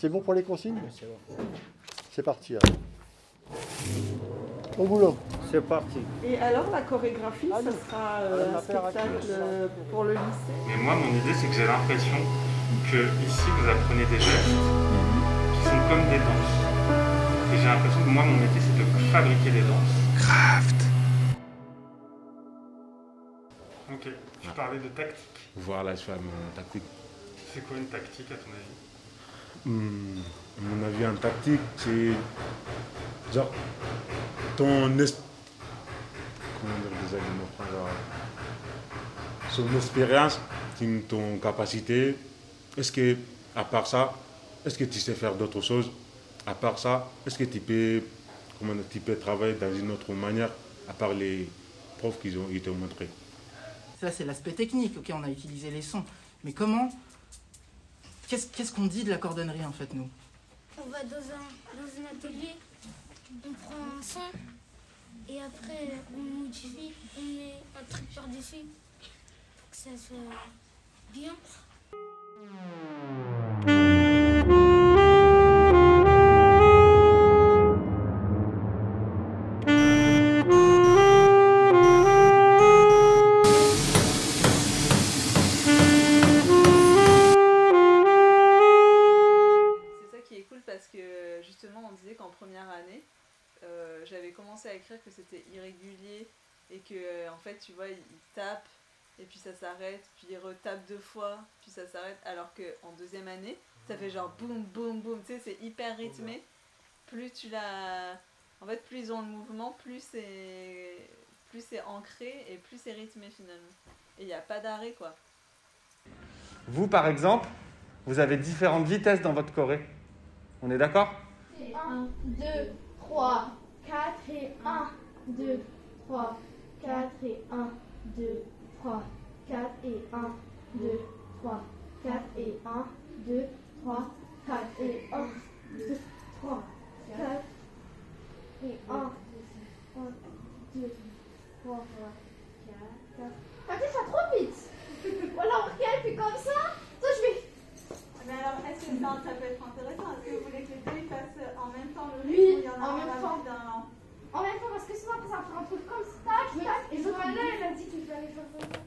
C'est bon pour les consignes C'est bon. C'est parti. alors. Au boulot. C'est parti. Et alors la chorégraphie, Ah, ça sera Ah, euh, un spectacle euh, pour le lycée? Mais moi, mon idée, c'est que j'ai l'impression que ici, vous apprenez des gestes qui sont comme des danses. Et j'ai l'impression que moi, mon métier, c'est de fabriquer des danses. Craft. Ok, tu parlais de tactique. Voilà, je fais mon tactique. C'est quoi une tactique, à ton avis? Hmm, mon avis, en tactique, c'est genre ton expérience, ton- capacité. Est-ce que à part ça, est-ce que tu sais faire d'autres choses? À part ça, est-ce que tu peux comment tu peux travailler dans une autre manière à part les profs qu'ils ont t'ont montré? Ça, c'est l'aspect technique. Ok, on a utilisé les sons. Mais comment Qu'est-ce qu'on dit de la cordonnerie, en fait, nous? On va dans un, dans un atelier, on prend un son et après on modifie, on met un truc par-dessus pour que ça soit bien. Et que euh, en fait tu vois il, il tape et puis ça s'arrête, puis il retape deux fois, puis ça s'arrête alors que en deuxième année ça fait genre boum boum boum, tu sais c'est hyper rythmé. Plus tu l'as, en fait plus ils ont le mouvement, plus c'est plus c'est ancré et plus c'est rythmé finalement. Et il n'y a pas d'arrêt quoi. Vous, par exemple, vous avez différentes vitesses dans votre choré. On est d'accord? 1, 2, 3, 4 et 1, 2, 3, 4 et 1, 2, 3, 4 et 1, 2, 3, 4 et 1, 2, 3, 4 et 1, 2, 3, 4 et 1, 1, 2, 3, 4, 4. T'as fait ça trop vite. Voilà, on regarde, puis comme ça, toi je vais... Mais alors, est-ce que ça peut être intéressant Est-ce que vous voulez que les deux ils passent en même temps le Oui, rythme ou il y en a en un même rapide, temps. un- En même temps, parce que sinon après ça va faire un truc comme ça, tac, tac, et Johanna elle a dit qu'il fallait faire comme ça.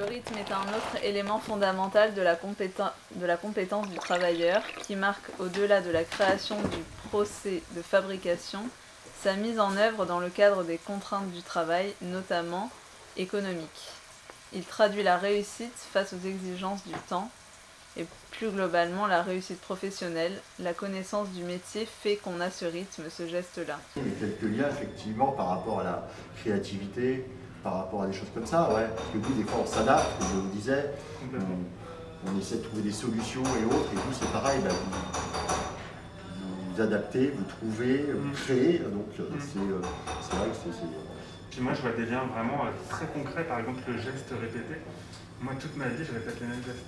Le rythme est un autre élément fondamental de la, compétence du travailleur qui marque, au-delà de la création du procès de fabrication, sa mise en œuvre dans le cadre des contraintes du travail, notamment économiques. Il traduit la réussite face aux exigences du temps et plus globalement la réussite professionnelle. La connaissance du métier fait qu'on a ce rythme, ce geste-là. Il y a quelques liens effectivement par rapport à la créativité, par rapport à des choses comme ça, ouais. Parce que vous, des fois, on s'adapte, comme je vous disais, on, on essaie de trouver des solutions et autres, et vous, c'est pareil, bah, vous, vous adaptez, vous trouvez, vous Mm. créez, donc euh, Mm. c'est euh, c'est vrai que c'est- c'est... Puis moi, je vois des liens vraiment euh, très concrets, par exemple le geste répété. Moi, toute ma vie, je répète les mêmes gestes.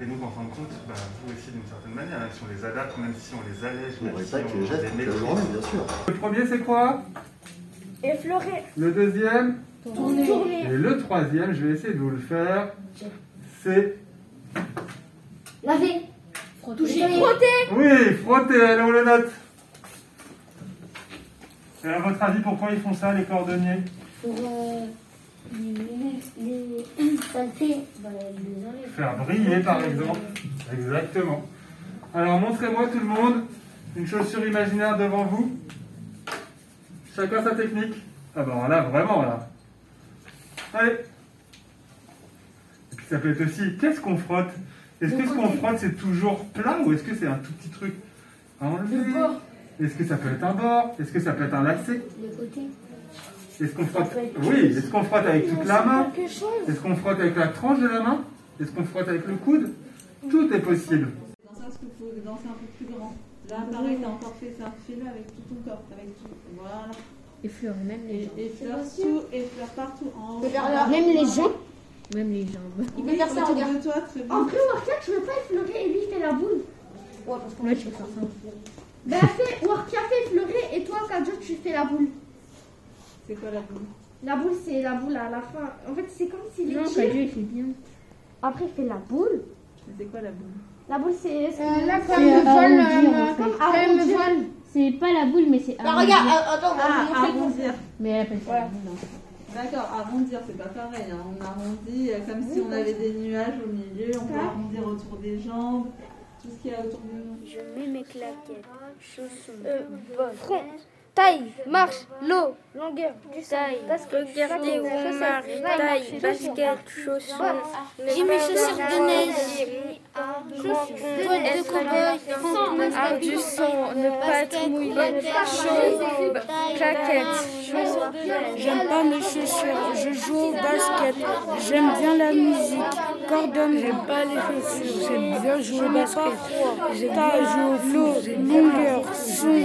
Et donc, en fin de compte, bah, vous aussi, d'une certaine manière, même si on les adapte, même si on les allège, On même si répète on les maîtrise. bien sûr. Le premier, c'est quoi? Effleurer, Le deuxième tourner, Et le troisième, je vais essayer de vous le faire. C'est. laver, toucher, frotter. Oui, frotter, allez, on le note. Et à votre avis, pourquoi ils font ça, les cordonniers Pour euh, les, les saletés, bah, les. Faire briller, par exemple. Exactement. Alors, montrez-moi tout le monde une chaussure imaginaire devant vous. Chacun sa technique. Ah ben là, vraiment, là. Allez. Et puis ça peut être aussi, qu'est-ce qu'on frotte? Est-ce que ce qu'on frotte, c'est toujours plat ou est-ce que c'est un tout petit truc à enlever? Est-ce que ça peut être un bord? Est-ce que ça peut être un lacet? Le côté. Est-ce qu'on frotte Oui, est-ce qu'on frotte avec toute la main? Est-ce qu'on frotte avec la tranche de la main? Est-ce qu'on frotte avec le coude? Tout est possible. Dans ça, qu'il faut danser un peu plus grand Là, pareil, t'as encore fait ça. Fais-le avec tout ton corps, avec tout. Voilà. Effleurer même les. Et effleure tout, effleure partout en haut. Même les gens Même les jambes. Il peut faire ça, regarde. de toi, très bien. En vrai, Warcraft, je veux pas effleurer et lui, il fait la boule. Ouais, parce qu'on Ouais, tu peux faire ça. Ben, fais fait effleurer et toi, Kadjo, tu fais la boule. C'est quoi la boule? La boule, c'est la boule à la fin. En fait, c'est comme s'il Non, est Kadio, il fait bien. Après, il fait la boule. Mais C'est quoi la boule? La boule, c'est. Euh, c'est comme le euh, euh, comme vol. C'est pas la boule, mais c'est arrondir. regarde, euh, attends, on va Ah, vous montrer arrondir. Mais elle appelle ça la. D'accord, arrondir, c'est pas pareil. hein. On arrondit euh, comme si on avait des nuages au milieu. On peut arrondir autour des jambes, tout ce qu'il y a autour de nous. Je mets mes claquettes, chaussons, Front, taille, marche, lot, longueur, du taille, regardez où on marche, taille, basket, chaussons. J'ai mes chaussures de neige. Boîte de cow-boy. Du son, ne pas être mouillé, chaud, claquettes. J'aime pas mes chaussures. Je joue au basket. J'aime bien la musique. Cordon, j'aime pas les chaussures. J'aime bien jouer au basket. J'aime bien jouer au flot, longueur, son.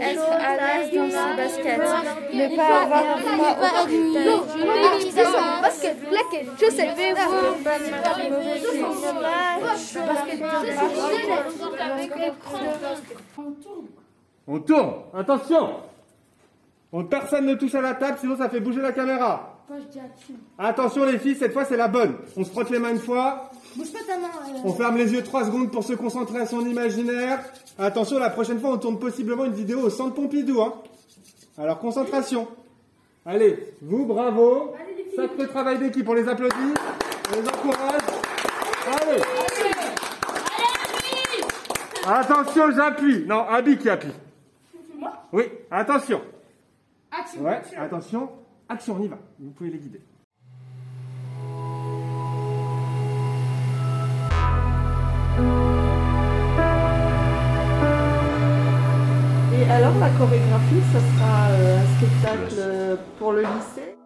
Être à l'aise dans ses baskets, ne pas avoir froid au contact. basket, marche, mauvais On tourne. Attention. On, personne ne touche à la table, sinon ça fait bouger la caméra. Attention les filles, cette fois c'est la bonne. On se frotte les mains une fois. Bouge pas ta main. euh. On ferme les yeux 3 secondes pour se concentrer à son imaginaire. Attention, la prochaine fois, on tourne possiblement une vidéo au centre Pompidou. Hein. Alors, concentration. Allez, vous, bravo. Sacré travail d'équipe, on les applaudit. On les encourage. Allez. Attention, j'appuie. Non, Abby qui appuie. Oui, attention. Ouais, attention. Action, on y va. Vous pouvez les guider. Et alors la chorégraphie, ça sera euh, un spectacle pour le lycée?